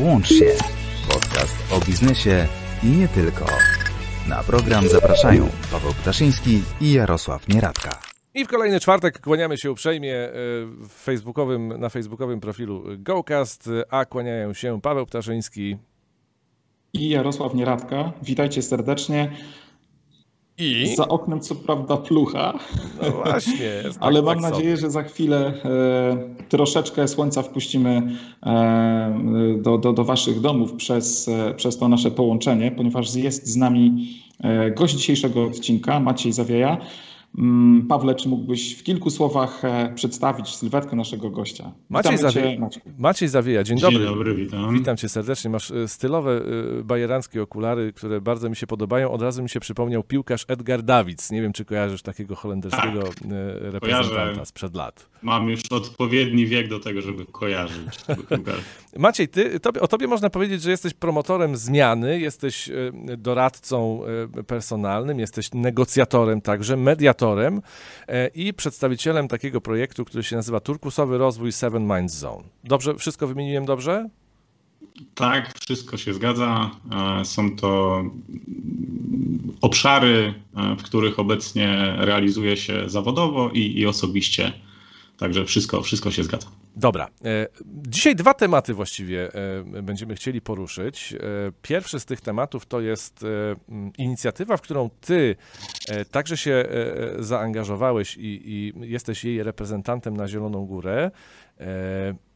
Włącz się. Podcast o biznesie i nie tylko. Na program zapraszają Paweł Ptaszyński i Jarosław Nieradka. I w kolejny czwartek kłaniamy się uprzejmie e, w facebookowym, na facebookowym profilu GoCast, a kłaniają się Paweł Ptaszyński i Jarosław Nieradka. Witajcie serdecznie. I? Za oknem co prawda plucha. No właśnie. Tak, ale mam tak nadzieję, sobie. że za chwilę e, troszeczkę słońca wpuścimy e, do, do, do Waszych domów przez, e, przez to nasze połączenie, ponieważ jest z nami e, gość dzisiejszego odcinka, Maciej Zawieja. Mm, Pawle, czy mógłbyś w kilku słowach e, przedstawić sylwetkę naszego gościa? Maciej, Witamy Zawie... cię, Maciek. Maciej Zawieja, dzień dobry. Dzień dobry, witam. Witam cię serdecznie. Masz e, stylowe e, bajeranckie okulary, które bardzo mi się podobają. Od razu mi się przypomniał piłkarz Edgar Davids. Nie wiem, czy kojarzysz takiego holenderskiego Tak. reprezentanta Kojarzę. sprzed lat. Mam już odpowiedni wiek do tego, żeby kojarzyć. tego. Maciej, ty, tobie, o tobie można powiedzieć, że jesteś promotorem zmiany, jesteś e, doradcą e, personalnym, jesteś negocjatorem także, mediatorem e, i przedstawicielem takiego projektu, który się nazywa Turkusowy Rozwój Seven Minds Zone. Dobrze, wszystko wymieniłem dobrze? tak, wszystko się zgadza. Są to obszary, w których obecnie realizuję się zawodowo i, i osobiście. Także wszystko, wszystko się zgadza. Dobra. e, Dzisiaj dwa tematy właściwie e, będziemy chcieli poruszyć. E, Pierwszy z tych tematów to jest inicjatywa, w którą ty także się zaangażowałeś i, i jesteś jej reprezentantem na Zieloną Górę.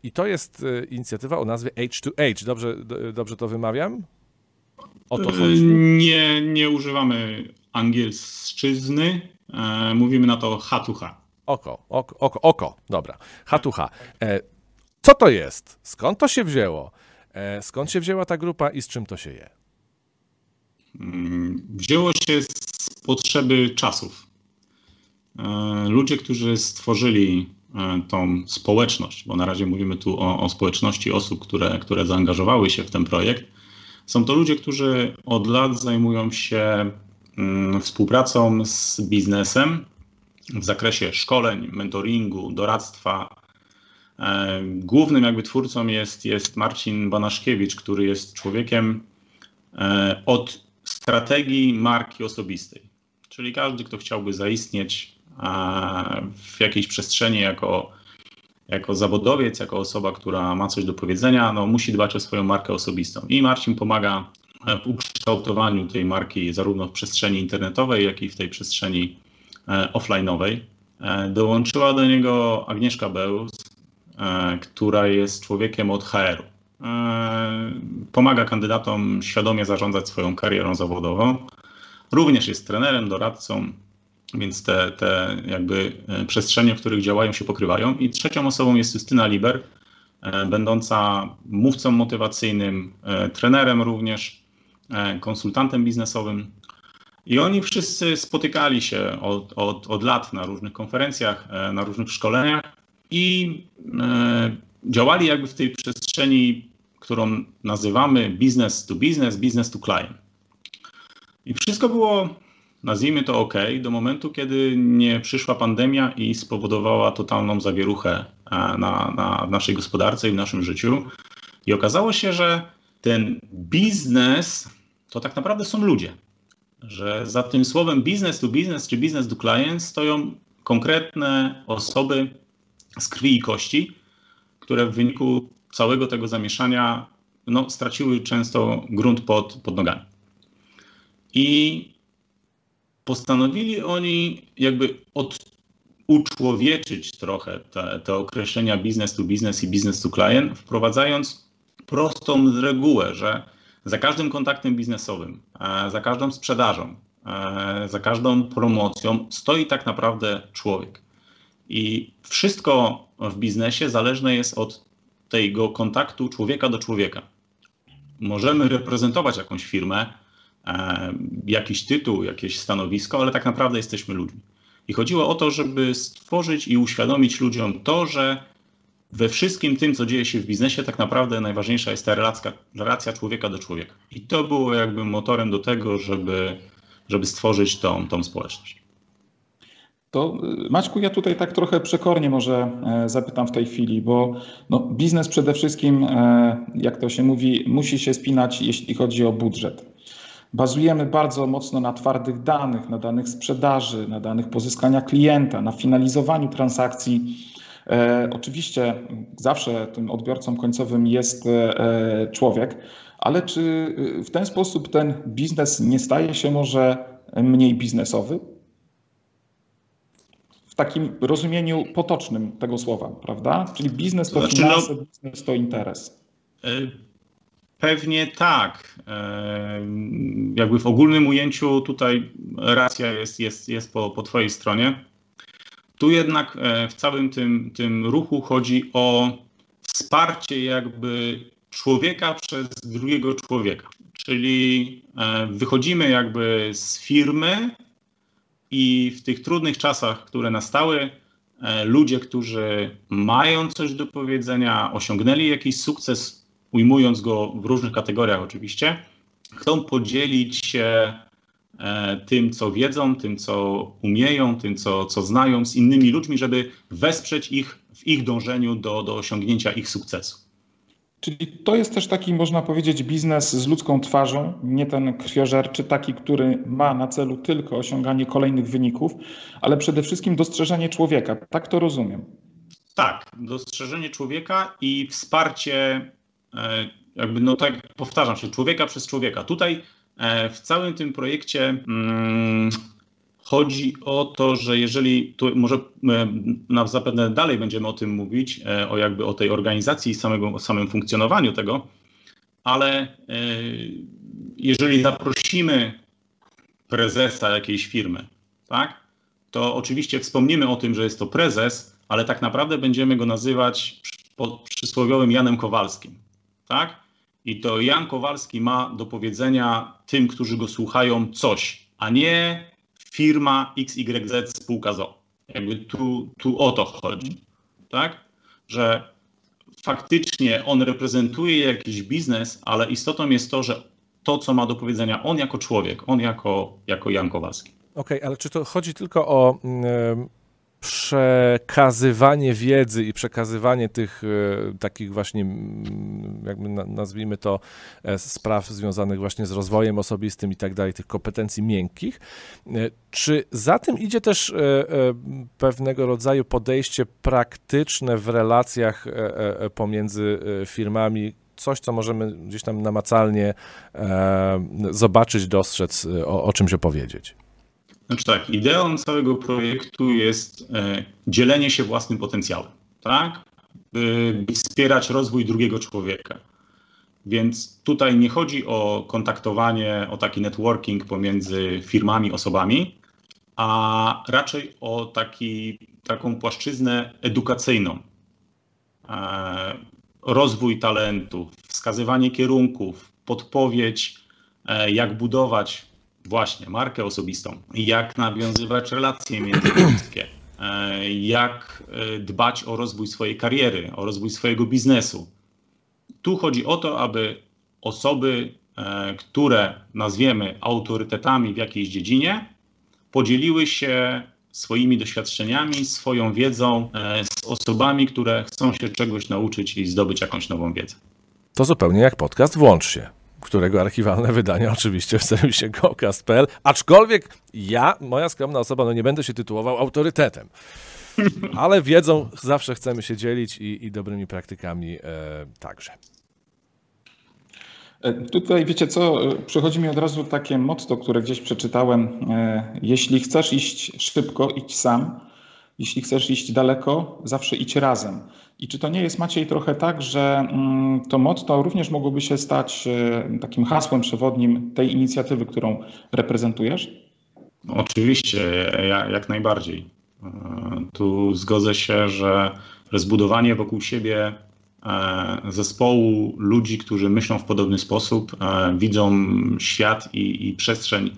I to jest inicjatywa o nazwie H2H. Dobrze, dobrze to wymawiam? O to chodzi. Nie, nie używamy angielszczyzny. Mówimy na to H2H. Oko, oko, oko, oko. Dobra. H2H. E, Co to jest? Skąd to się wzięło? E, Skąd się wzięła ta grupa i z czym to się je? Mm, Wzięło się z potrzeby czasów. E, Ludzie, którzy stworzyli e, tą społeczność, bo na razie mówimy tu o, o społeczności osób, które, które zaangażowały się w ten projekt, są to ludzie, którzy od lat zajmują się mm, współpracą z biznesem w zakresie szkoleń, mentoringu, doradztwa. E, Głównym jakby twórcą jest, jest Marcin Banaszkiewicz, który jest człowiekiem e, od strategii marki osobistej. Czyli każdy, kto chciałby zaistnieć e, w jakiejś przestrzeni jako, jako zawodowiec, jako osoba, która ma coś do powiedzenia, no, musi dbać o swoją markę osobistą. I Marcin pomaga w ukształtowaniu tej marki zarówno w przestrzeni internetowej, jak i w tej przestrzeni offline'owej. E, Dołączyła do niego Agnieszka Beus, e, która jest człowiekiem od HR-u. E, Pomaga kandydatom świadomie zarządzać swoją karierą zawodową. Również jest trenerem, doradcą, więc te, te jakby e, przestrzenie, w których działają, się pokrywają. I trzecią osobą jest Justyna Liber, e, będąca mówcą motywacyjnym, e, trenerem również, e, konsultantem biznesowym. I oni wszyscy spotykali się od, od, od lat na różnych konferencjach, e, na różnych szkoleniach i e, działali jakby w tej przestrzeni, którą nazywamy business to business, business to client. I wszystko było, nazwijmy to ok, do momentu, kiedy nie przyszła pandemia i spowodowała totalną zawieruchę e, na, na, w naszej gospodarce i w naszym życiu. I okazało się, że ten biznes to tak naprawdę są ludzie. Że za tym słowem business to business czy business to client stoją konkretne osoby z krwi i kości, które w wyniku całego tego zamieszania no, straciły często grunt pod, pod nogami. I postanowili oni jakby od, uczłowieczyć trochę te, te określenia business to business i business to client, wprowadzając prostą regułę, że za każdym kontaktem biznesowym, e, za każdą sprzedażą, e, za każdą promocją stoi tak naprawdę człowiek. I wszystko w biznesie zależne jest od tego kontaktu człowieka do człowieka. Możemy reprezentować jakąś firmę, e, jakiś tytuł, jakieś stanowisko, ale tak naprawdę jesteśmy ludźmi. I chodziło o to, żeby stworzyć i uświadomić ludziom to, że we wszystkim tym, co dzieje się w biznesie, tak naprawdę najważniejsza jest ta relacja, relacja człowieka do człowieka. I to było jakby motorem do tego, żeby, żeby stworzyć tą, tą społeczność. To y, Maćku, ja tutaj tak trochę przekornie może e, zapytam w tej chwili, bo no, biznes przede wszystkim, e, jak to się mówi, musi się spinać, jeśli chodzi o budżet. Bazujemy bardzo mocno na twardych danych, na danych sprzedaży, na danych pozyskania klienta, na finalizowaniu transakcji. E, oczywiście zawsze tym odbiorcą końcowym jest e, człowiek, ale czy w ten sposób ten biznes nie staje się może mniej biznesowy? w takim rozumieniu potocznym tego słowa, prawda? Czyli biznes to, to znaczy, finanse, no, biznes to interes. E, pewnie tak. E, jakby w ogólnym ujęciu tutaj racja jest, jest, jest po, po Twojej stronie. Tu jednak e, w całym tym, tym ruchu chodzi o wsparcie jakby człowieka przez drugiego człowieka. Czyli wychodzimy jakby z firmy, i w tych trudnych czasach, które nastały, e, ludzie, którzy mają coś do powiedzenia, osiągnęli jakiś sukces, ujmując go w różnych kategoriach oczywiście, chcą podzielić się e, tym, co wiedzą, tym, co umieją, tym, co, co znają z innymi ludźmi, żeby wesprzeć ich w ich dążeniu do, do osiągnięcia ich sukcesu. Czyli to jest też taki, można powiedzieć, biznes z ludzką twarzą, nie ten krwiożerczy, taki, który ma na celu tylko osiąganie kolejnych wyników, ale przede wszystkim dostrzeżenie człowieka. Tak to rozumiem. Tak, dostrzeżenie człowieka i wsparcie, e, jakby, no tak powtarzam się, człowieka przez człowieka. Tutaj e, w całym tym projekcie mm, Chodzi o to, że jeżeli, tu może na zapewne dalej będziemy o tym mówić, e, o jakby o tej organizacji i samego, o samym funkcjonowaniu tego, ale e, jeżeli zaprosimy prezesa jakiejś firmy, tak, to oczywiście wspomnimy o tym, że jest to prezes, ale tak naprawdę będziemy go nazywać przysłowiowym Janem Kowalskim, tak? I to Jan Kowalski ma do powiedzenia tym, którzy go słuchają, coś, a nie firma XYZ spółka ZO. Jakby tu, tu o to chodzi, tak? Że faktycznie on reprezentuje jakiś biznes, ale istotą jest to, że to, co ma do powiedzenia on jako człowiek, on jako, jako Jan Kowalski. Okej, okay, ale czy to chodzi tylko o przekazywanie wiedzy i przekazywanie tych e, takich właśnie, jakby nazwijmy to, e, spraw związanych właśnie z rozwojem osobistym i tak dalej, tych kompetencji miękkich. E, czy za tym idzie też pewnego rodzaju podejście praktyczne w relacjach pomiędzy firmami, coś, co możemy gdzieś tam namacalnie zobaczyć, dostrzec, o, o czymś opowiedzieć? Znaczy tak, ideą całego projektu jest e, dzielenie się własnym potencjałem, tak? By, by wspierać rozwój drugiego człowieka. Więc tutaj nie chodzi o kontaktowanie, o taki networking pomiędzy firmami, osobami, a raczej o taki, taką płaszczyznę edukacyjną. E, rozwój talentów, wskazywanie kierunków, podpowiedź, e, jak budować Właśnie, markę osobistą. Jak nawiązywać relacje międzyludzkie. E, jak e, dbać o rozwój swojej kariery, o rozwój swojego biznesu. Tu chodzi o to, aby osoby, e, które nazwiemy autorytetami w jakiejś dziedzinie, podzieliły się swoimi doświadczeniami, swoją wiedzą z osobami, które chcą się czegoś nauczyć i zdobyć jakąś nową wiedzę. To zupełnie jak podcast Włącz się którego archiwalne wydania oczywiście w serwisie gocast.pl, aczkolwiek ja, moja skromna osoba, no nie będę się tytułował autorytetem. Ale wiedzą zawsze chcemy się dzielić i, i dobrymi praktykami e, także. E, tutaj wiecie co, e, przychodzi mi od razu takie motto, które gdzieś przeczytałem. E, jeśli chcesz iść szybko, idź sam. Jeśli chcesz iść daleko, zawsze idź razem. I czy to nie jest, Maciej, trochę tak, że mm, to motto również mogłoby się stać e, takim hasłem przewodnim tej inicjatywy, którą reprezentujesz? Oczywiście, jak najbardziej. E, tu zgodzę się, że zbudowanie wokół siebie e, zespołu ludzi, którzy myślą w podobny sposób, widzą świat i, i przestrzeń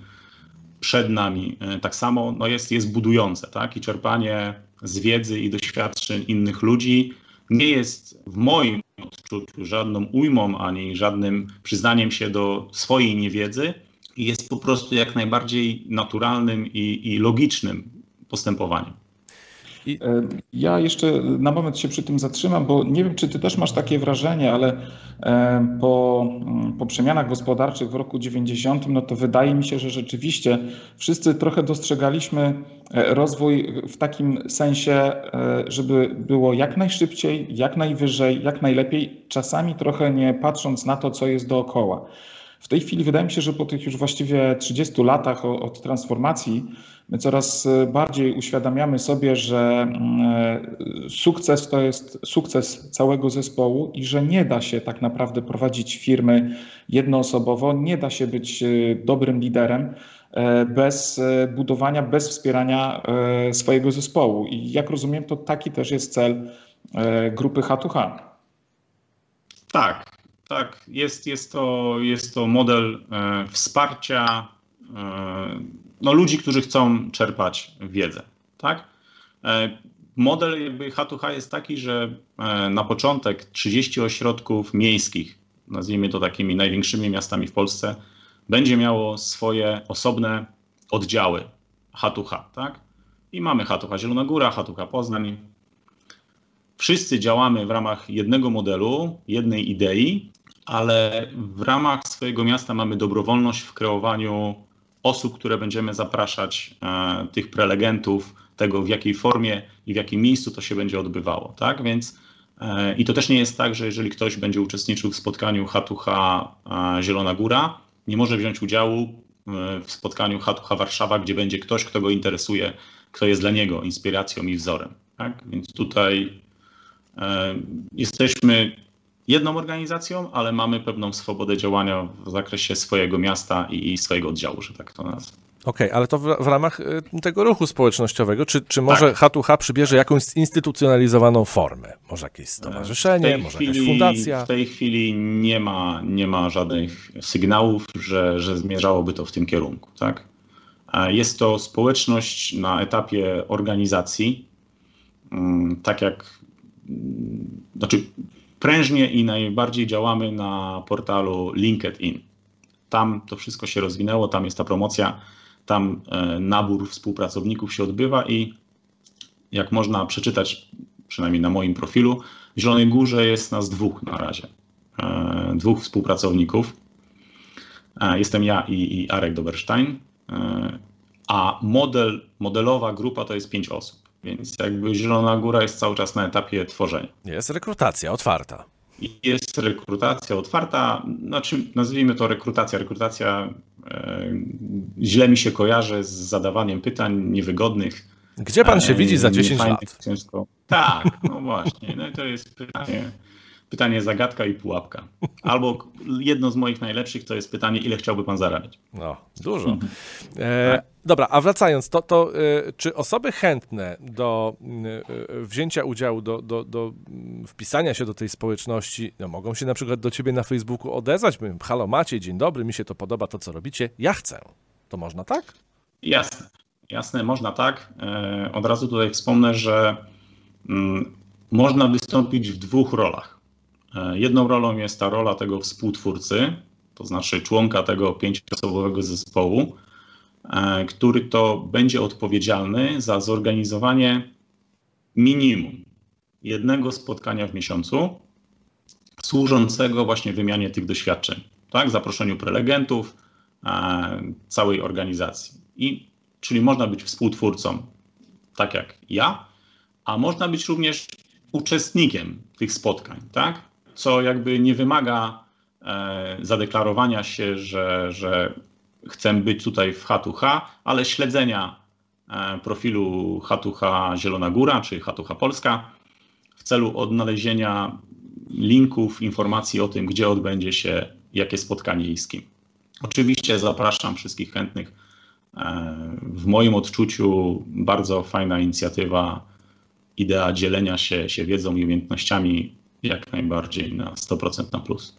przed nami tak samo no jest, jest budujące. Tak? I czerpanie z wiedzy i doświadczeń innych ludzi nie jest w moim odczuciu żadną ujmą ani żadnym przyznaniem się do swojej niewiedzy. Jest po prostu jak najbardziej naturalnym i, i logicznym postępowaniem. I... E, ja jeszcze na moment się przy tym zatrzymam, bo nie wiem, czy ty też masz takie wrażenie, ale e, po, mm, po przemianach gospodarczych w roku 90, no to wydaje mi się, że rzeczywiście wszyscy trochę dostrzegaliśmy e, rozwój w takim sensie, żeby było jak najszybciej, jak najwyżej, jak najlepiej, czasami trochę nie patrząc na to, co jest dookoła. W tej chwili wydaje mi się, że po tych już właściwie 30 latach od transformacji, My coraz e, bardziej uświadamiamy sobie, że e, sukces to jest sukces całego zespołu i że nie da się tak naprawdę prowadzić firmy jednoosobowo, nie da się być e, dobrym liderem bez budowania, bez wspierania swojego zespołu. I jak rozumiem, to taki też jest cel grupy H2H. Tak, tak. Jest, jest, to, jest to model wsparcia no, ludzi, którzy chcą czerpać wiedzę. Tak? E, model jakby H2H jest taki, że e, na początek 30 ośrodków miejskich, nazwijmy to takimi największymi miastami w Polsce, będzie miało swoje osobne oddziały H2H. Tak? I mamy H2H Zielona Góra, H2H Poznań. Wszyscy działamy w ramach jednego modelu, jednej idei, ale w ramach swojego miasta mamy dobrowolność w kreowaniu osób, które będziemy zapraszać, e, tych prelegentów, tego w jakiej formie i w jakim miejscu to się będzie odbywało, tak? Więc e, i to też nie jest tak, że jeżeli ktoś będzie uczestniczył w spotkaniu H2H e, Zielona Góra, nie może wziąć udziału w spotkaniu H2H Warszawa, gdzie będzie ktoś, kto go interesuje, kto jest dla niego inspiracją i wzorem. Tak? Więc tutaj jesteśmy jedną organizacją, ale mamy pewną swobodę działania w zakresie swojego miasta i swojego oddziału, że tak to nazwę. Okej, okay, ale to w, w, ramach y, tego ruchu społecznościowego, czy, czy może tak. H2H przybierze jakąś zinstytucjonalizowaną formę? Może jakieś stowarzyszenie, może chwili, jakaś fundacja? W tej chwili nie ma, nie ma żadnych sygnałów, że, że zmierzałoby to w tym kierunku. Tak? Jest to społeczność na etapie organizacji, mm, tak jak mm, znaczy prężnie i najbardziej działamy na portalu LinkedIn. Tam to wszystko się rozwinęło, tam jest ta promocja, tam e, nabór współpracowników się odbywa i jak można przeczytać, przynajmniej na moim profilu, w Zielonej Górze jest nas dwóch na razie. E, dwóch współpracowników. E, jestem ja i, i Arek Doberstein, a model, modelowa grupa to jest pięć osób. Więc jakby Zielona Góra jest cały czas na etapie tworzenia. Jest rekrutacja otwarta. Jest rekrutacja otwarta, znaczy nazwijmy to rekrutacja. Rekrutacja e, źle mi się kojarzy z zadawaniem pytań niewygodnych. Gdzie pan się e, widzi za 10 lat? Ciężko. Tak, no właśnie. No to jest pytanie pytanie zagadka i pułapka. Albo jedno z moich najlepszych to jest pytanie, ile chciałby pan zarabiać? No, dużo. Mhm. E, dobra, a wracając, to, to e, czy osoby chętne do e, wzięcia udziału, do, do, do wpisania się do tej społeczności, no, mogą się na przykład do ciebie na Facebooku odezwać, mówię, halo Maciej, dzień dobry, mi się to podoba, to co robicie, ja chcę. To można tak? Jasne, jasne, można tak. E, od razu tutaj wspomnę, że mm, można wystąpić w dwóch rolach. E, jedną rolą jest ta rola tego współtwórcy, to znaczy członka tego pięcioosobowego zespołu, e, który to będzie odpowiedzialny za zorganizowanie minimum jednego spotkania w miesiącu, służącego właśnie wymianie tych doświadczeń, tak, zaproszeniu prelegentów, e, całej organizacji. I, czyli można być współtwórcą, tak jak ja, a można być również uczestnikiem tych spotkań, tak? Co jakby nie wymaga e, zadeklarowania się, że, że chcę być tutaj w H2H, ale śledzenia e, profilu H2H Zielona Góra czy H2H Polska w celu odnalezienia linków, informacji o tym, gdzie odbędzie się jakie spotkanie i z kim. Oczywiście zapraszam wszystkich chętnych. E, w moim odczuciu bardzo fajna inicjatywa, idea dzielenia się, się wiedzą i umiejętnościami jak najbardziej na 100% na plus.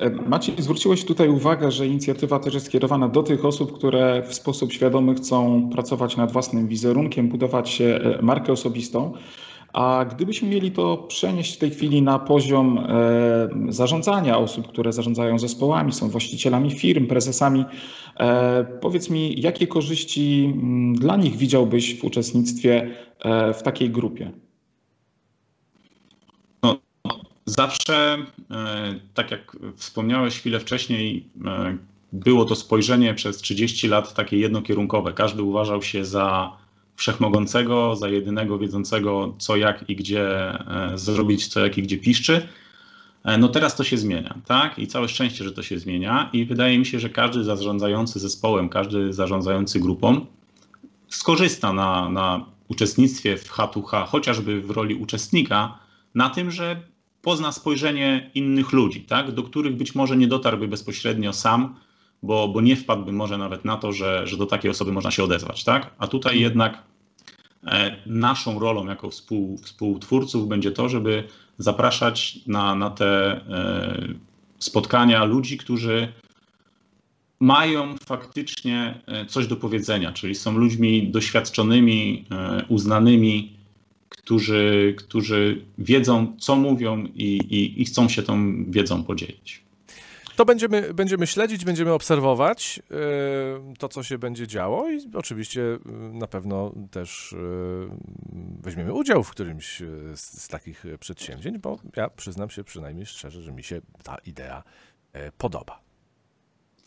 E, Maciej, zwróciłeś tutaj uwagę, że inicjatywa też jest skierowana do tych osób, które w sposób świadomy chcą pracować nad własnym wizerunkiem, budować e, markę osobistą. A gdybyśmy mieli to przenieść w tej chwili na poziom e, zarządzania osób, które zarządzają zespołami, są właścicielami firm, prezesami, powiedz mi, jakie korzyści mm, dla nich widziałbyś w uczestnictwie w takiej grupie? No, zawsze, tak jak wspomniałeś chwilę wcześniej, było to spojrzenie przez 30 lat takie jednokierunkowe. Każdy uważał się za wszechmogącego, za jedynego wiedzącego, co, jak i gdzie e, zrobić, co, jak i gdzie piszczy. E, no teraz to się zmienia, tak? I całe szczęście, że to się zmienia. I wydaje mi się, że każdy zarządzający zespołem, każdy zarządzający grupą skorzysta na, na uczestnictwie w H2H, chociażby w roli uczestnika, na tym, że pozna spojrzenie innych ludzi, tak? do których być może nie dotarłby bezpośrednio sam, bo, bo nie wpadłby może nawet na to, że, że do takiej osoby można się odezwać. Tak? A tutaj jednak E, naszą rolą jako współ, współtwórców będzie to, żeby zapraszać na, na te e, spotkania ludzi, którzy mają faktycznie e, coś do powiedzenia, czyli są ludźmi doświadczonymi, uznanymi, którzy, którzy wiedzą, co mówią i, i, i chcą się tą wiedzą podzielić. To będziemy, będziemy śledzić, będziemy obserwować e, to, co się będzie działo i oczywiście e, na pewno też e, weźmiemy udział w którymś z, z takich przedsięwzięć, bo ja przyznam się przynajmniej szczerze, że mi się ta idea podoba.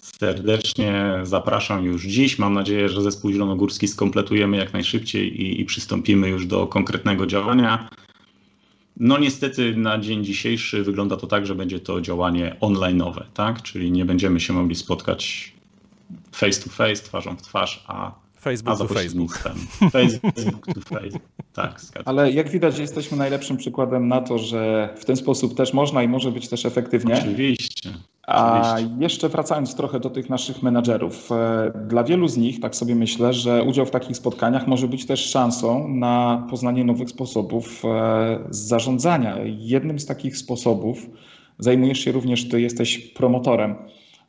Serdecznie zapraszam już dziś. Mam nadzieję, że zespół zielonogórski skompletujemy jak najszybciej i, i przystąpimy już do konkretnego działania. No niestety na dzień dzisiejszy wygląda to tak, że będzie to działanie online'owe, tak? Czyli nie będziemy się mogli spotkać face to face, twarzą w twarz, a Facebook to Facebook. Facebook to Facebook. Tak, zgadzam. Ale jak widać, jesteśmy najlepszym przykładem na to, że w ten sposób też można i może być też efektywnie. Oczywiście. A jeszcze wracając trochę do tych naszych menadżerów. E, dla wielu z nich, tak sobie myślę, że udział w takich spotkaniach może być też szansą na poznanie nowych sposobów e, zarządzania. Jednym z takich sposobów zajmujesz się również ty, jesteś promotorem.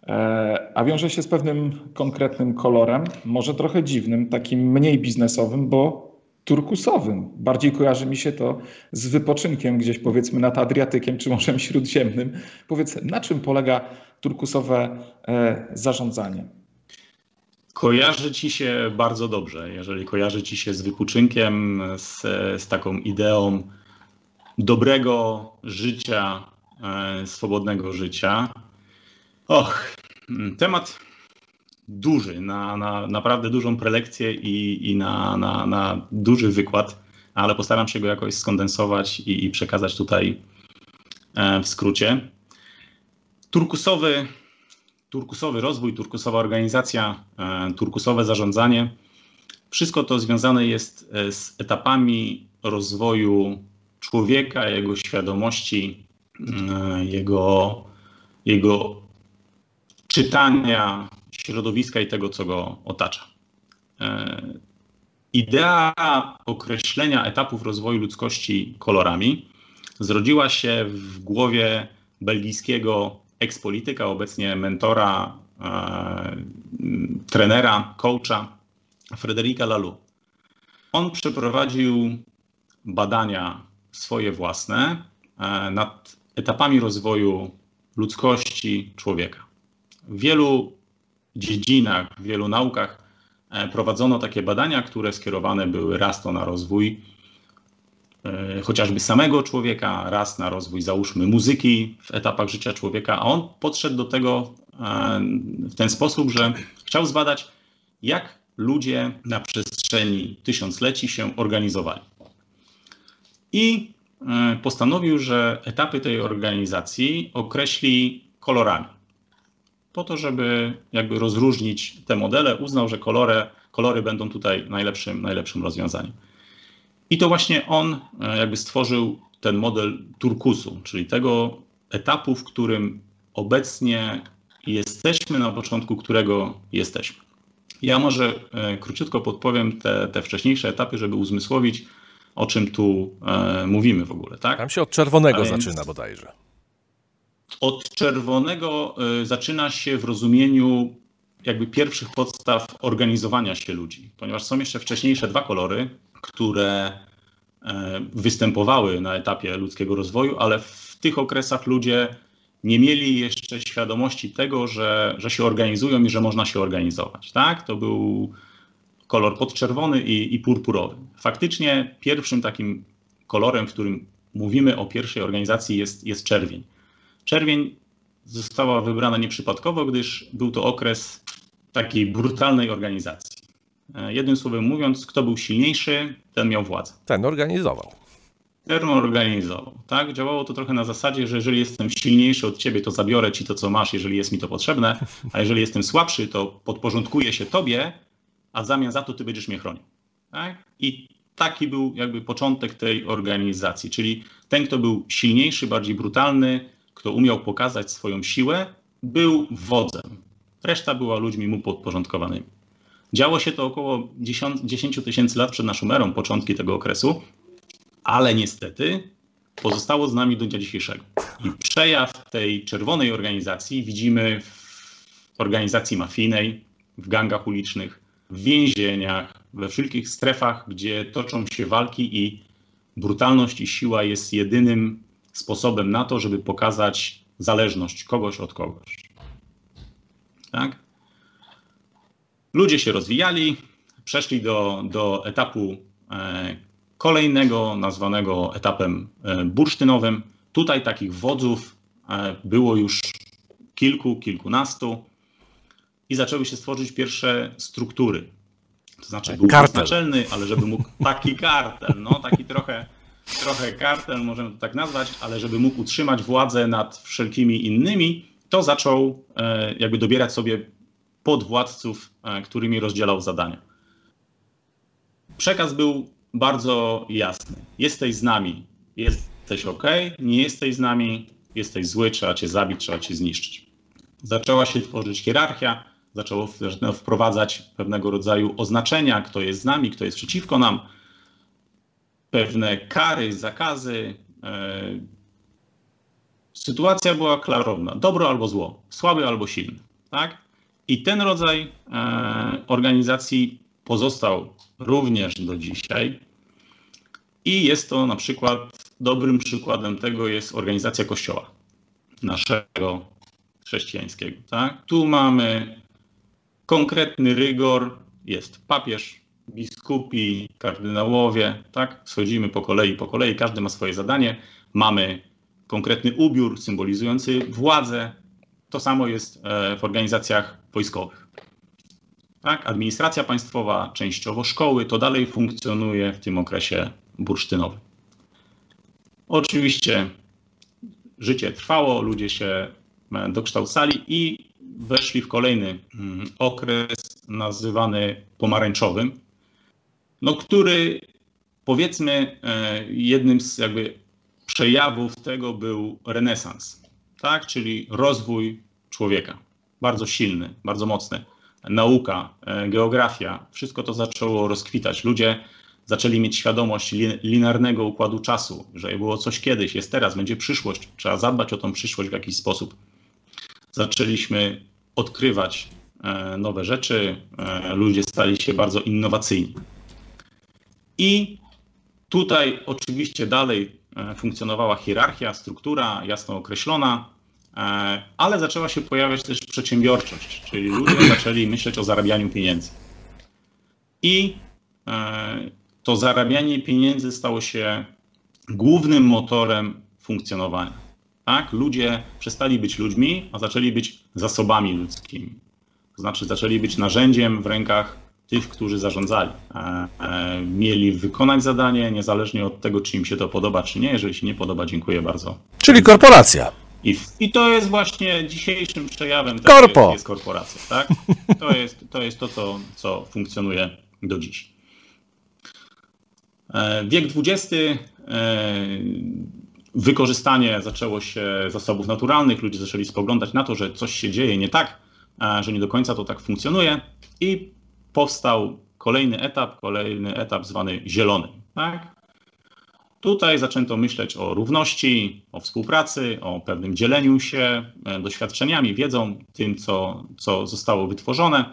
E, a wiąże się z pewnym konkretnym kolorem, może trochę dziwnym, takim mniej biznesowym, bo turkusowym. Bardziej kojarzy mi się to z wypoczynkiem gdzieś powiedzmy nad Adriatykiem czy Morzem Śródziemnym. Powiedz, na czym polega turkusowe e, zarządzanie? Kojarzy ci się bardzo dobrze. Jeżeli kojarzy ci się z wypoczynkiem, z, z taką ideą dobrego życia, e, swobodnego życia. Och, temat duży, na, na naprawdę dużą prelekcję i, i na, na, na duży wykład, ale postaram się go jakoś skondensować i, i przekazać tutaj e, w skrócie. Turkusowy, turkusowy rozwój, turkusowa organizacja, e, turkusowe zarządzanie, wszystko to związane jest e, z etapami rozwoju człowieka, jego świadomości, jego, jego czytania środowiska i tego, co go otacza. E, idea określenia etapów rozwoju ludzkości kolorami zrodziła się w głowie belgijskiego ekspolityka, obecnie mentora, e, trenera, coacha Frederica Laloux. On przeprowadził badania swoje własne e, nad etapami rozwoju ludzkości człowieka. Wielu dziedzinach, w wielu naukach e, prowadzono takie badania, które skierowane były raz to na rozwój e, chociażby samego człowieka, raz na rozwój, załóżmy, muzyki w etapach życia człowieka, a on podszedł do tego e, w ten sposób, że chciał zbadać, jak ludzie na przestrzeni tysiącleci się organizowali. I postanowił, że etapy tej organizacji określi kolorami po to, żeby jakby rozróżnić te modele, uznał, że kolory, kolory będą tutaj najlepszym, najlepszym rozwiązaniem. I to właśnie on e, jakby stworzył ten model turkusu, czyli tego etapu, w którym obecnie jesteśmy, na początku którego jesteśmy. Ja może e, króciutko podpowiem te, te wcześniejsze etapy, żeby uzmysłowić, o czym tu e, mówimy w ogóle. Tak? Tam się od czerwonego więc, zaczyna bodajże. Od czerwonego y, zaczyna się w rozumieniu jakby pierwszych podstaw organizowania się ludzi, ponieważ są jeszcze wcześniejsze dwa kolory, które występowały na etapie ludzkiego rozwoju, ale w tych okresach ludzie nie mieli jeszcze świadomości tego, że, że się organizują i że można się organizować. Tak? To był kolor podczerwony i, i purpurowy. Faktycznie pierwszym takim kolorem, w którym mówimy o pierwszej organizacji jest, jest czerwień. Czerwień została wybrana nieprzypadkowo, gdyż był to okres takiej brutalnej organizacji. E, jednym słowem mówiąc, kto był silniejszy, ten miał władzę. Ten organizował. Ten organizował. Tak? Działało to trochę na zasadzie, że jeżeli jestem silniejszy od ciebie, to zabiorę ci to, co masz, jeżeli jest mi to potrzebne, a jeżeli jestem słabszy, to podporządkuję się tobie, a w zamian za to ty będziesz mnie chronił. Tak? I taki był jakby początek tej organizacji, czyli ten, kto był silniejszy, bardziej brutalny, kto umiał pokazać swoją siłę, był wodzem. Reszta była ludźmi mu podporządkowanymi. Działo się to około 10 tysięcy lat przed naszą erą, początki tego okresu, ale niestety pozostało z nami do dnia dzisiejszego. I przejaw tej czerwonej organizacji widzimy w organizacji mafijnej, w gangach ulicznych, w więzieniach, we wszelkich strefach, gdzie toczą się walki i brutalność i siła jest jedynym sposobem na to, żeby pokazać zależność kogoś od kogoś. Tak? Ludzie się rozwijali, przeszli do, do etapu e, kolejnego, nazwanego etapem e, bursztynowym. Tutaj takich wodzów e, było już kilku, kilkunastu i zaczęły się stworzyć pierwsze struktury. To znaczy był kartel. naczelny, ale żeby mógł taki kartel, no taki trochę, trochę kartel, możemy to tak nazwać, ale żeby mógł utrzymać władzę nad wszelkimi innymi, to zaczął e, jakby dobierać sobie podwładców, e, którymi rozdzielał zadania. Przekaz był bardzo jasny. Jesteś z nami, jesteś ok, nie jesteś z nami, jesteś zły, trzeba cię zabić, trzeba cię zniszczyć. Zaczęła się tworzyć hierarchia, zaczęło wprowadzać pewnego rodzaju oznaczenia, kto jest z nami, kto jest przeciwko nam, pewne kary, zakazy. E, sytuacja była klarowna, dobro albo zło, słaby albo silny. Tak? I ten rodzaj e, organizacji pozostał również do dzisiaj. I jest to na przykład, dobrym przykładem tego jest organizacja Kościoła naszego chrześcijańskiego. Tak? Tu mamy konkretny rygor, jest papież, biskupi, kardynałowie, tak? Schodzimy po kolei, po kolei, każdy ma swoje zadanie. Mamy konkretny ubiór symbolizujący władzę. To samo jest e, w organizacjach wojskowych. Tak? Administracja państwowa, częściowo szkoły, to dalej funkcjonuje w tym okresie bursztynowym. Oczywiście życie trwało, ludzie się e, dokształcali i weszli w kolejny mm, okres nazywany pomarańczowym, no, który powiedzmy e, jednym z jakby przejawów tego był renesans, tak? czyli rozwój człowieka, bardzo silny, bardzo mocny. Nauka, e, geografia, wszystko to zaczęło rozkwitać. Ludzie zaczęli mieć świadomość linearnego układu czasu, że było coś kiedyś, jest teraz, będzie przyszłość, trzeba zadbać o tą przyszłość w jakiś sposób zaczęliśmy odkrywać e, nowe rzeczy, ludzie stali się bardzo innowacyjni. I tutaj oczywiście dalej e, funkcjonowała hierarchia, struktura jasno określona, ale zaczęła się pojawiać też przedsiębiorczość, czyli ludzie zaczęli myśleć o zarabianiu pieniędzy. I to zarabianie pieniędzy stało się głównym motorem funkcjonowania. Tak? Ludzie przestali być ludźmi, a zaczęli być zasobami ludzkimi. To znaczy zaczęli być narzędziem w rękach tych, którzy zarządzali. E, e, mieli wykonać zadanie, niezależnie od tego, czy im się to podoba, czy nie. Jeżeli się nie podoba, dziękuję bardzo. Czyli korporacja. I, I, to jest właśnie dzisiejszym przejawem tego, Korpo. jest korporacja. Tak? To, jest, to jest to, co, co funkcjonuje do dziś. E, wiek XX wykorzystanie zaczęło się zasobów naturalnych, ludzie zaczęli spoglądać na to, że coś się dzieje nie tak, że nie do końca to tak funkcjonuje i powstał kolejny etap, kolejny etap zwany zielony. Tak? Tutaj zaczęto myśleć o równości, o współpracy, o pewnym dzieleniu się e, doświadczeniami, wiedzą, tym, co, co zostało wytworzone.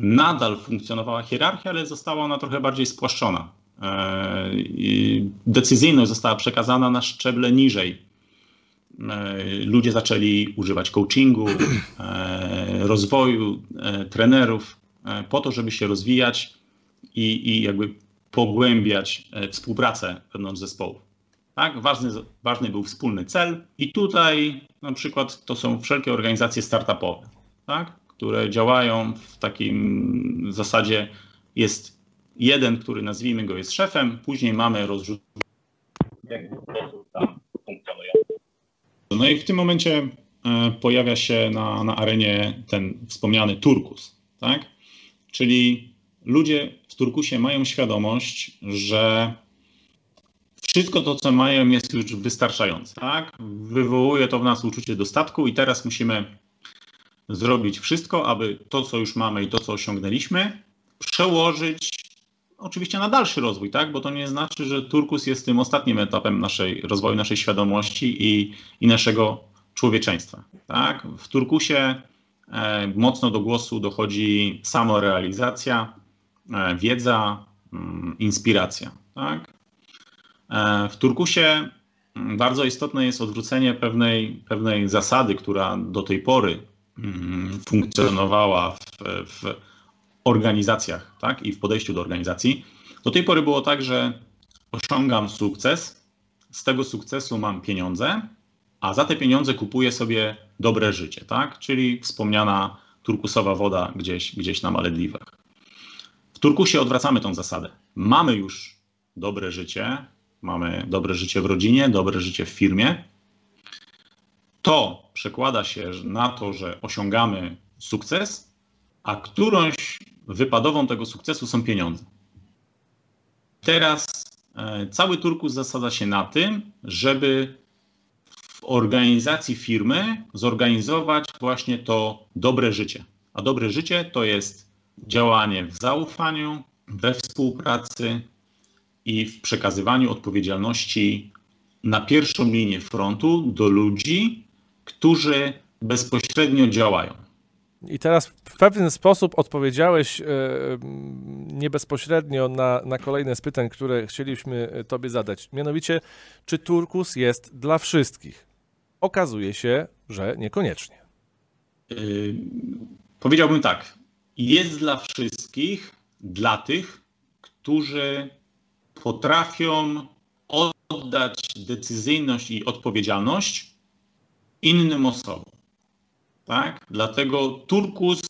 Nadal funkcjonowała hierarchia, ale została ona trochę bardziej spłaszczona. decyzyjność została przekazana na szczeble niżej. Ludzie zaczęli używać coachingu, rozwoju, trenerów po to, żeby się rozwijać i, i jakby pogłębiać współpracę wewnątrz zespołu. Tak? Ważny, ważny był wspólny cel i tutaj na przykład to są wszelkie organizacje startupowe, tak? które działają w takim zasadzie jest jeden, który nazwijmy go jest szefem, później mamy rozrzut. No i w tym momencie e, pojawia się na, na arenie ten wspomniany turkus, tak? Czyli ludzie w turkusie mają świadomość, że wszystko to, co mają, jest już wystarczające. Tak? Wywołuje to w nas uczucie dostatku i teraz musimy zrobić wszystko, aby to, co już mamy i to, co osiągnęliśmy, przełożyć oczywiście na dalszy rozwój, tak? bo to nie znaczy, że Turkus jest tym ostatnim etapem naszej rozwoju, naszej świadomości i, i naszego człowieczeństwa. Tak? W Turkusie mocno do głosu dochodzi samorealizacja, e, wiedza, mm, inspiracja. Tak? E, w Turkusie mm, bardzo istotne jest odwrócenie pewnej, pewnej zasady, która do tej pory mm, funkcjonowała w, w organizacjach tak? i w podejściu do organizacji. Do tej pory było tak, że osiągam sukces, z tego sukcesu mam pieniądze, a za te pieniądze kupuję sobie dobre życie, tak? czyli wspomniana turkusowa woda gdzieś, gdzieś na Malediwach. W Turkusie odwracamy tą zasadę. Mamy już dobre życie, mamy dobre życie w rodzinie, dobre życie w firmie. To przekłada się na to, że osiągamy sukces, a którąś wypadową tego sukcesu są pieniądze. Teraz e, cały turkus zasadza się na tym, żeby organizacji firmy zorganizować właśnie to dobre życie. A dobre życie to jest działanie w zaufaniu, we współpracy, i w przekazywaniu odpowiedzialności na pierwszą linię frontu do ludzi, którzy bezpośrednio działają. I teraz w pewien sposób odpowiedziałeś e, nie bezpośrednio na, na kolejne z pytań, które chcieliśmy Tobie zadać. Mianowicie, czy turkus jest dla wszystkich? Okazuje się, że niekoniecznie. Yy, powiedziałbym tak. Jest dla wszystkich, dla tych, którzy potrafią oddać decyzyjność i odpowiedzialność innym osobom. Tak? Dlatego turkus,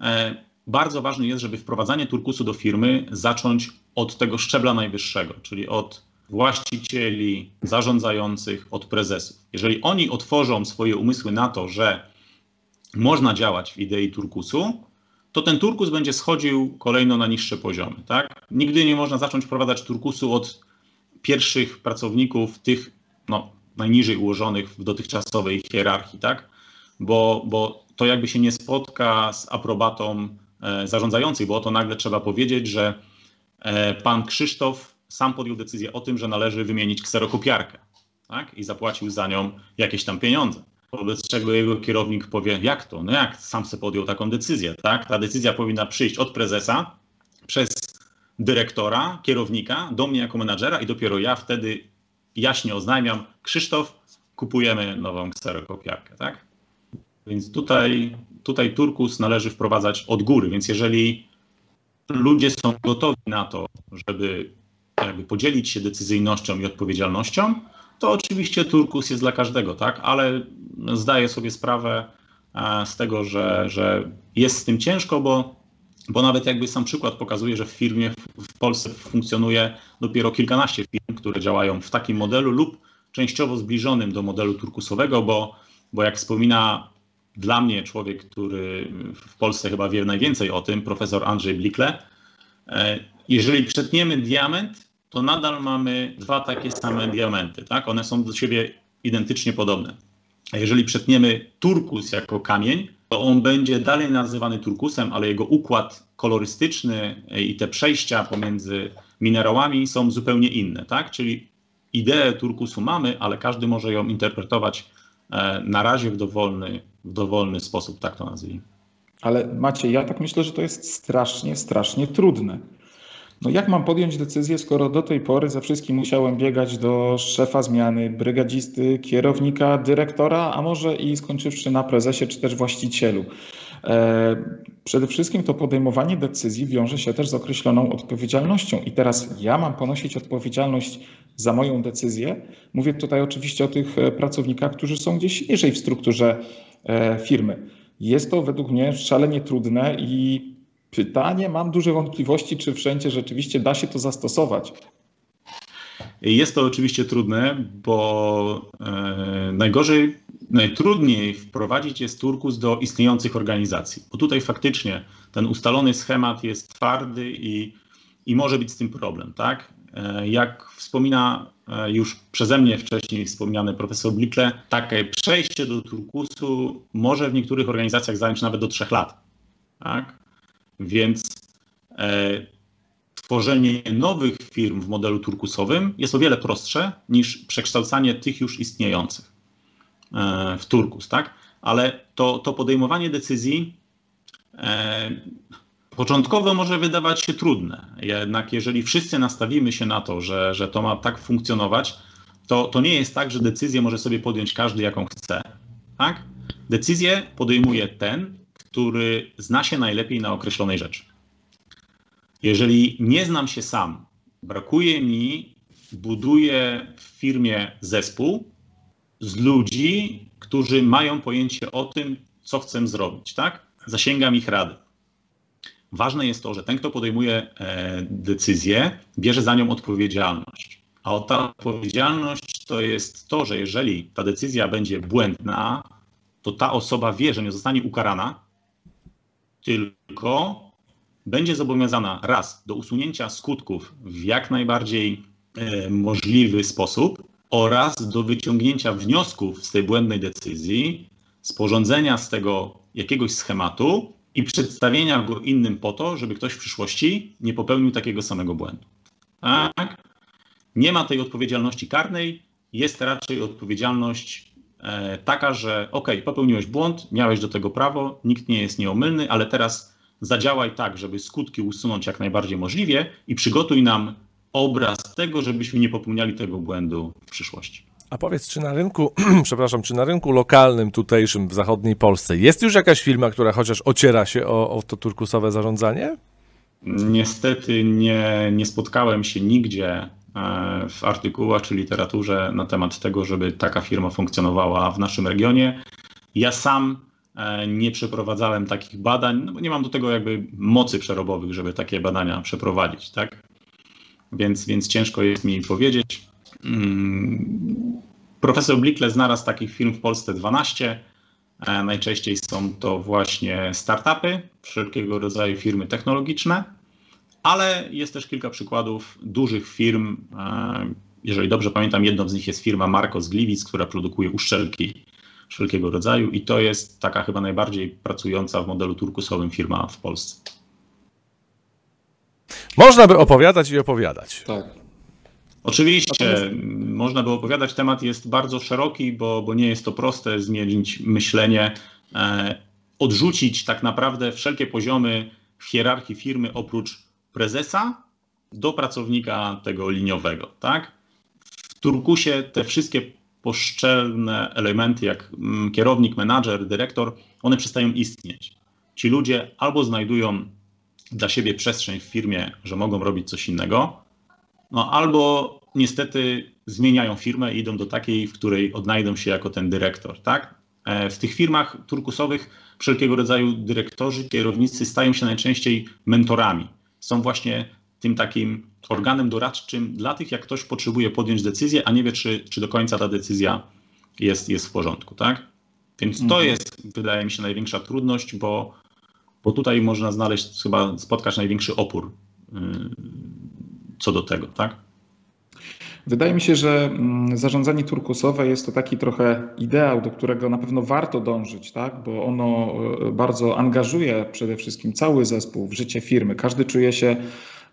e, bardzo ważny jest, żeby wprowadzanie turkusu do firmy zacząć od tego szczebla najwyższego, czyli od właścicieli, zarządzających, od prezesów. Jeżeli oni otworzą swoje umysły na to, że można działać w idei turkusu, to ten turkus będzie schodził kolejno na niższe poziomy. Tak? Nigdy nie można zacząć wprowadzać turkusu od pierwszych pracowników, tych no, najniżej ułożonych w dotychczasowej hierarchii, tak? bo, bo to jakby się nie spotka z aprobatą e, zarządzających, bo to nagle trzeba powiedzieć, że e, pan Krzysztof sam podjął decyzję o tym, że należy wymienić kserokopiarkę tak? i zapłacił za nią jakieś tam pieniądze wobec czego jego kierownik powie, jak to? No jak sam sobie podjął taką decyzję, tak? Ta decyzja powinna przyjść od prezesa przez dyrektora, kierownika do mnie jako menadżera i dopiero ja wtedy jaśnie oznajmiam, Krzysztof, kupujemy nową kserokopiarkę, tak? Więc tutaj, tutaj Turkus należy wprowadzać od góry, więc jeżeli ludzie są gotowi na to, żeby jakby podzielić się decyzyjnością i odpowiedzialnością, to oczywiście turkus jest dla każdego, tak? Ale zdaję sobie sprawę e, z tego, że, że jest z tym ciężko, bo, bo nawet jakby sam przykład pokazuje, że w firmie w Polsce funkcjonuje dopiero kilkanaście firm, które działają w takim modelu lub częściowo zbliżonym do modelu turkusowego, bo, bo jak wspomina dla mnie człowiek, który w Polsce chyba wie najwięcej o tym, profesor Andrzej Blikle, e, jeżeli przetniemy diament, to nadal mamy dwa takie same diamenty. Tak? One są do siebie identycznie podobne. A jeżeli przetniemy turkus jako kamień, to on będzie dalej nazywany turkusem, ale jego układ kolorystyczny i te przejścia pomiędzy minerałami są zupełnie inne. Tak? Czyli ideę turkusu mamy, ale każdy może ją interpretować e, na razie w dowolny, w dowolny sposób, tak to nazwijmy. Ale Macie, ja tak myślę, że to jest strasznie, strasznie trudne. No jak mam podjąć decyzję, skoro do tej pory ze wszystkim musiałem biegać do szefa zmiany, brygadzisty, kierownika, dyrektora, a może i skończywszy na prezesie czy też właścicielu. E, przede wszystkim to podejmowanie decyzji wiąże się też z określoną odpowiedzialnością. I teraz ja mam ponosić odpowiedzialność za moją decyzję. Mówię tutaj oczywiście o tych e, pracownikach, którzy są gdzieś niżej w strukturze e, firmy. Jest to według mnie szalenie trudne i pytanie, mam duże wątpliwości, czy wszędzie rzeczywiście da się to zastosować. Jest to oczywiście trudne, bo e, najgorzej, najtrudniej wprowadzić jest turkus do istniejących organizacji, bo tutaj faktycznie ten ustalony schemat jest twardy i, i może być z tym problem, tak? E, jak wspomina e, już przeze mnie wcześniej wspomniany profesor Blikle, takie przejście do turkusu może w niektórych organizacjach zająć nawet do trzech lat, tak? Więc e, tworzenie nowych firm w modelu turkusowym jest o wiele prostsze niż przekształcanie tych już istniejących e, w turkus, tak? Ale to, to podejmowanie decyzji e, początkowo może wydawać się trudne. Jednak jeżeli wszyscy nastawimy się na to, że, że to ma tak funkcjonować, to, to nie jest tak, że decyzję może sobie podjąć każdy, jaką chce. Tak? Decyzję podejmuje ten, który zna się najlepiej na określonej rzeczy. Jeżeli nie znam się sam, brakuje mi, buduję w firmie zespół z ludzi, którzy mają pojęcie o tym, co chcę zrobić, tak? Zasięgam ich rady. Ważne jest to, że ten, kto podejmuje e, decyzję, bierze za nią odpowiedzialność. A ta odpowiedzialność to jest to, że jeżeli ta decyzja będzie błędna, to ta osoba wie, że nie zostanie ukarana, tylko będzie zobowiązana raz do usunięcia skutków w jak najbardziej e, możliwy sposób oraz do wyciągnięcia wniosków z tej błędnej decyzji, sporządzenia z tego jakiegoś schematu i przedstawienia go innym po to, żeby ktoś w przyszłości nie popełnił takiego samego błędu. Tak? Nie ma tej odpowiedzialności karnej, jest raczej odpowiedzialność taka, że ok, popełniłeś błąd, miałeś do tego prawo, nikt nie jest nieomylny, ale teraz zadziałaj tak, żeby skutki usunąć jak najbardziej możliwie i przygotuj nam obraz tego, żebyśmy nie popełniali tego błędu w przyszłości. A powiedz, czy na rynku, przepraszam, czy na rynku lokalnym, tutejszym, w zachodniej Polsce jest już jakaś firma, która chociaż ociera się o, o to turkusowe zarządzanie? Niestety nie, nie spotkałem się nigdzie e, w artykułach czy literaturze na temat tego, żeby taka firma funkcjonowała w naszym regionie. Ja sam E, nie przeprowadzałem takich badań, no bo nie mam do tego jakby mocy przerobowych, żeby takie badania przeprowadzić, tak? Więc, więc ciężko jest mi powiedzieć. Mm, profesor Blikle znalazł takich firm w Polsce 12. E, najczęściej są to właśnie startupy, wszelkiego rodzaju firmy technologiczne, ale jest też kilka przykładów dużych firm. E, jeżeli dobrze pamiętam, jedną z nich jest firma Marcos Gliwic, która produkuje uszczelki wszelkiego rodzaju i to jest taka chyba najbardziej pracująca w modelu turkusowym firma w Polsce. Można by opowiadać i opowiadać. Tak. Oczywiście, Natomiast... można by opowiadać. Temat jest bardzo szeroki, bo, bo nie jest to proste zmienić myślenie, e, odrzucić tak naprawdę wszelkie poziomy w hierarchii firmy oprócz prezesa do pracownika tego liniowego. Tak? W Turkusie te wszystkie poszczelne elementy, jak mm, kierownik, menadżer, dyrektor, one przestają istnieć. Ci ludzie albo znajdują dla siebie przestrzeń w firmie, że mogą robić coś innego, no albo niestety zmieniają firmę i idą do takiej, w której odnajdą się jako ten dyrektor, tak? E, w tych firmach turkusowych wszelkiego rodzaju dyrektorzy, kierownicy stają się najczęściej mentorami. Są właśnie tym takim organem doradczym dla tych, jak ktoś potrzebuje podjąć decyzję, a nie wie, czy, czy do końca ta decyzja jest, jest w porządku, tak? Więc to mhm. jest, wydaje mi się, największa trudność, bo, bo tutaj można znaleźć, chyba spotkać największy opór yy, co do tego, tak? Wydaje mi się, że mm, zarządzanie turkusowe jest to taki trochę ideał, do którego na pewno warto dążyć, tak? bo ono e, bardzo angażuje przede wszystkim cały zespół w życie firmy. Każdy czuje się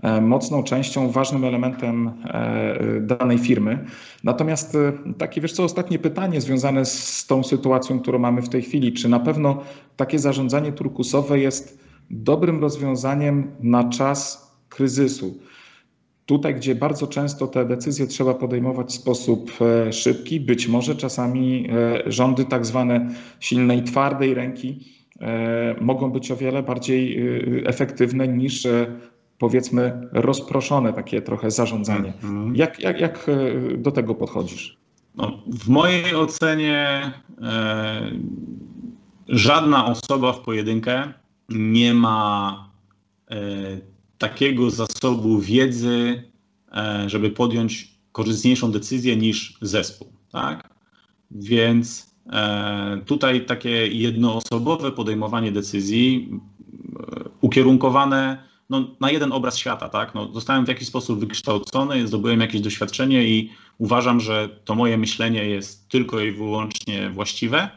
E, mocną częścią, ważnym elementem e, danej firmy. Natomiast takie, wiesz co, ostatnie pytanie związane z tą sytuacją, którą mamy w tej chwili. Czy na pewno takie zarządzanie turkusowe jest dobrym rozwiązaniem na czas kryzysu. Tutaj, gdzie bardzo często te decyzje trzeba podejmować w sposób e, szybki, być może czasami e, rządy tak zwane silnej, twardej ręki e, mogą być o wiele bardziej efektywne niż powiedzmy rozproszone takie trochę zarządzanie. Mhm. Jak, jak, jak do tego podchodzisz? No, w mojej ocenie e, żadna osoba w pojedynkę nie ma e, takiego zasobu wiedzy, e, żeby podjąć korzystniejszą decyzję niż zespół. Tak? Więc e, tutaj takie jednoosobowe podejmowanie decyzji e, ukierunkowane no, na jeden obraz świata, tak? No, zostałem w jakiś sposób wykształcony, zdobyłem jakieś doświadczenie i uważam, że to moje myślenie jest tylko i wyłącznie właściwe.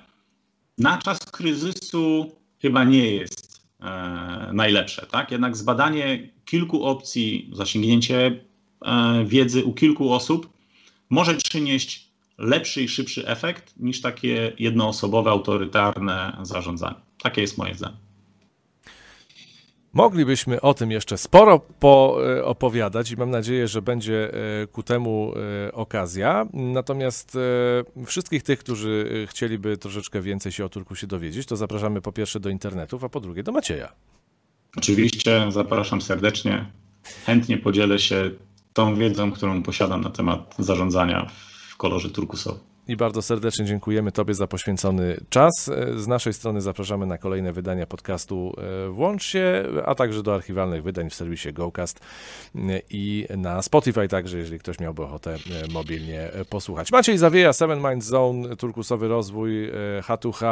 Na czas kryzysu chyba nie jest najlepsze, tak? Jednak zbadanie kilku opcji, zasięgnięcie e, wiedzy u kilku osób może przynieść lepszy i szybszy efekt niż takie jednoosobowe, autorytarne zarządzanie. Takie jest moje zdanie. Moglibyśmy o tym jeszcze sporo po, e, opowiadać i mam nadzieję, że będzie e, ku temu e, okazja. Natomiast wszystkich tych, którzy chcieliby troszeczkę więcej się o Turkusie dowiedzieć, to zapraszamy po pierwsze do internetów, a po drugie do Macieja. Oczywiście, zapraszam serdecznie. Chętnie podzielę się tą wiedzą, którą posiadam na temat zarządzania w kolorze turkusowym i bardzo serdecznie dziękujemy Tobie za poświęcony czas. Z naszej strony zapraszamy na kolejne wydania podcastu e, Włącz się, a także do archiwalnych wydań w serwisie GoCast e, i na Spotify także, jeżeli ktoś miałby ochotę e, mobilnie posłuchać. Maciej Zawieja, Seven Mind Zone, turkusowy rozwój, H2H,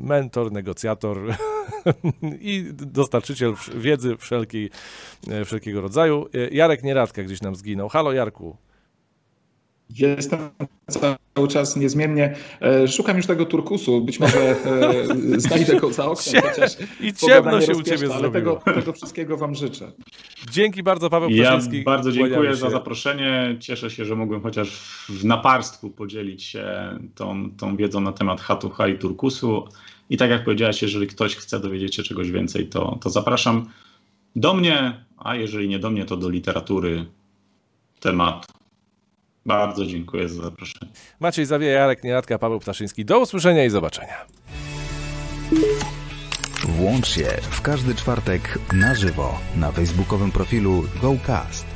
mentor, negocjator i dostarczyciel wiedzy wszelkiej, wszelkiego rodzaju. Jarek Nieradka gdzieś nam zginął. Halo Jarku. Jestem cały czas niezmiennie. E, szukam już tego turkusu. Być może e, znajdę go za oknem, chociaż I ciemno się u ciebie ale tego, tego, wszystkiego wam życzę. Dzięki bardzo, Paweł Ja bardzo dziękuję za zaproszenie. Cieszę się, że mogłem chociaż w naparstku podzielić się tą, tą wiedzą na temat Hatucha i turkusu. I tak jak powiedziałeś, jeżeli ktoś chce dowiedzieć się czegoś więcej, to, to zapraszam do mnie, a jeżeli nie do mnie, to do literatury temat bardzo dziękuję za zaproszenie. Maciej Zawieja, Jarek Nieradka, Paweł Ptaszyński. Do usłyszenia i zobaczenia. Włącz się w każdy czwartek na żywo na facebookowym profilu GoCast.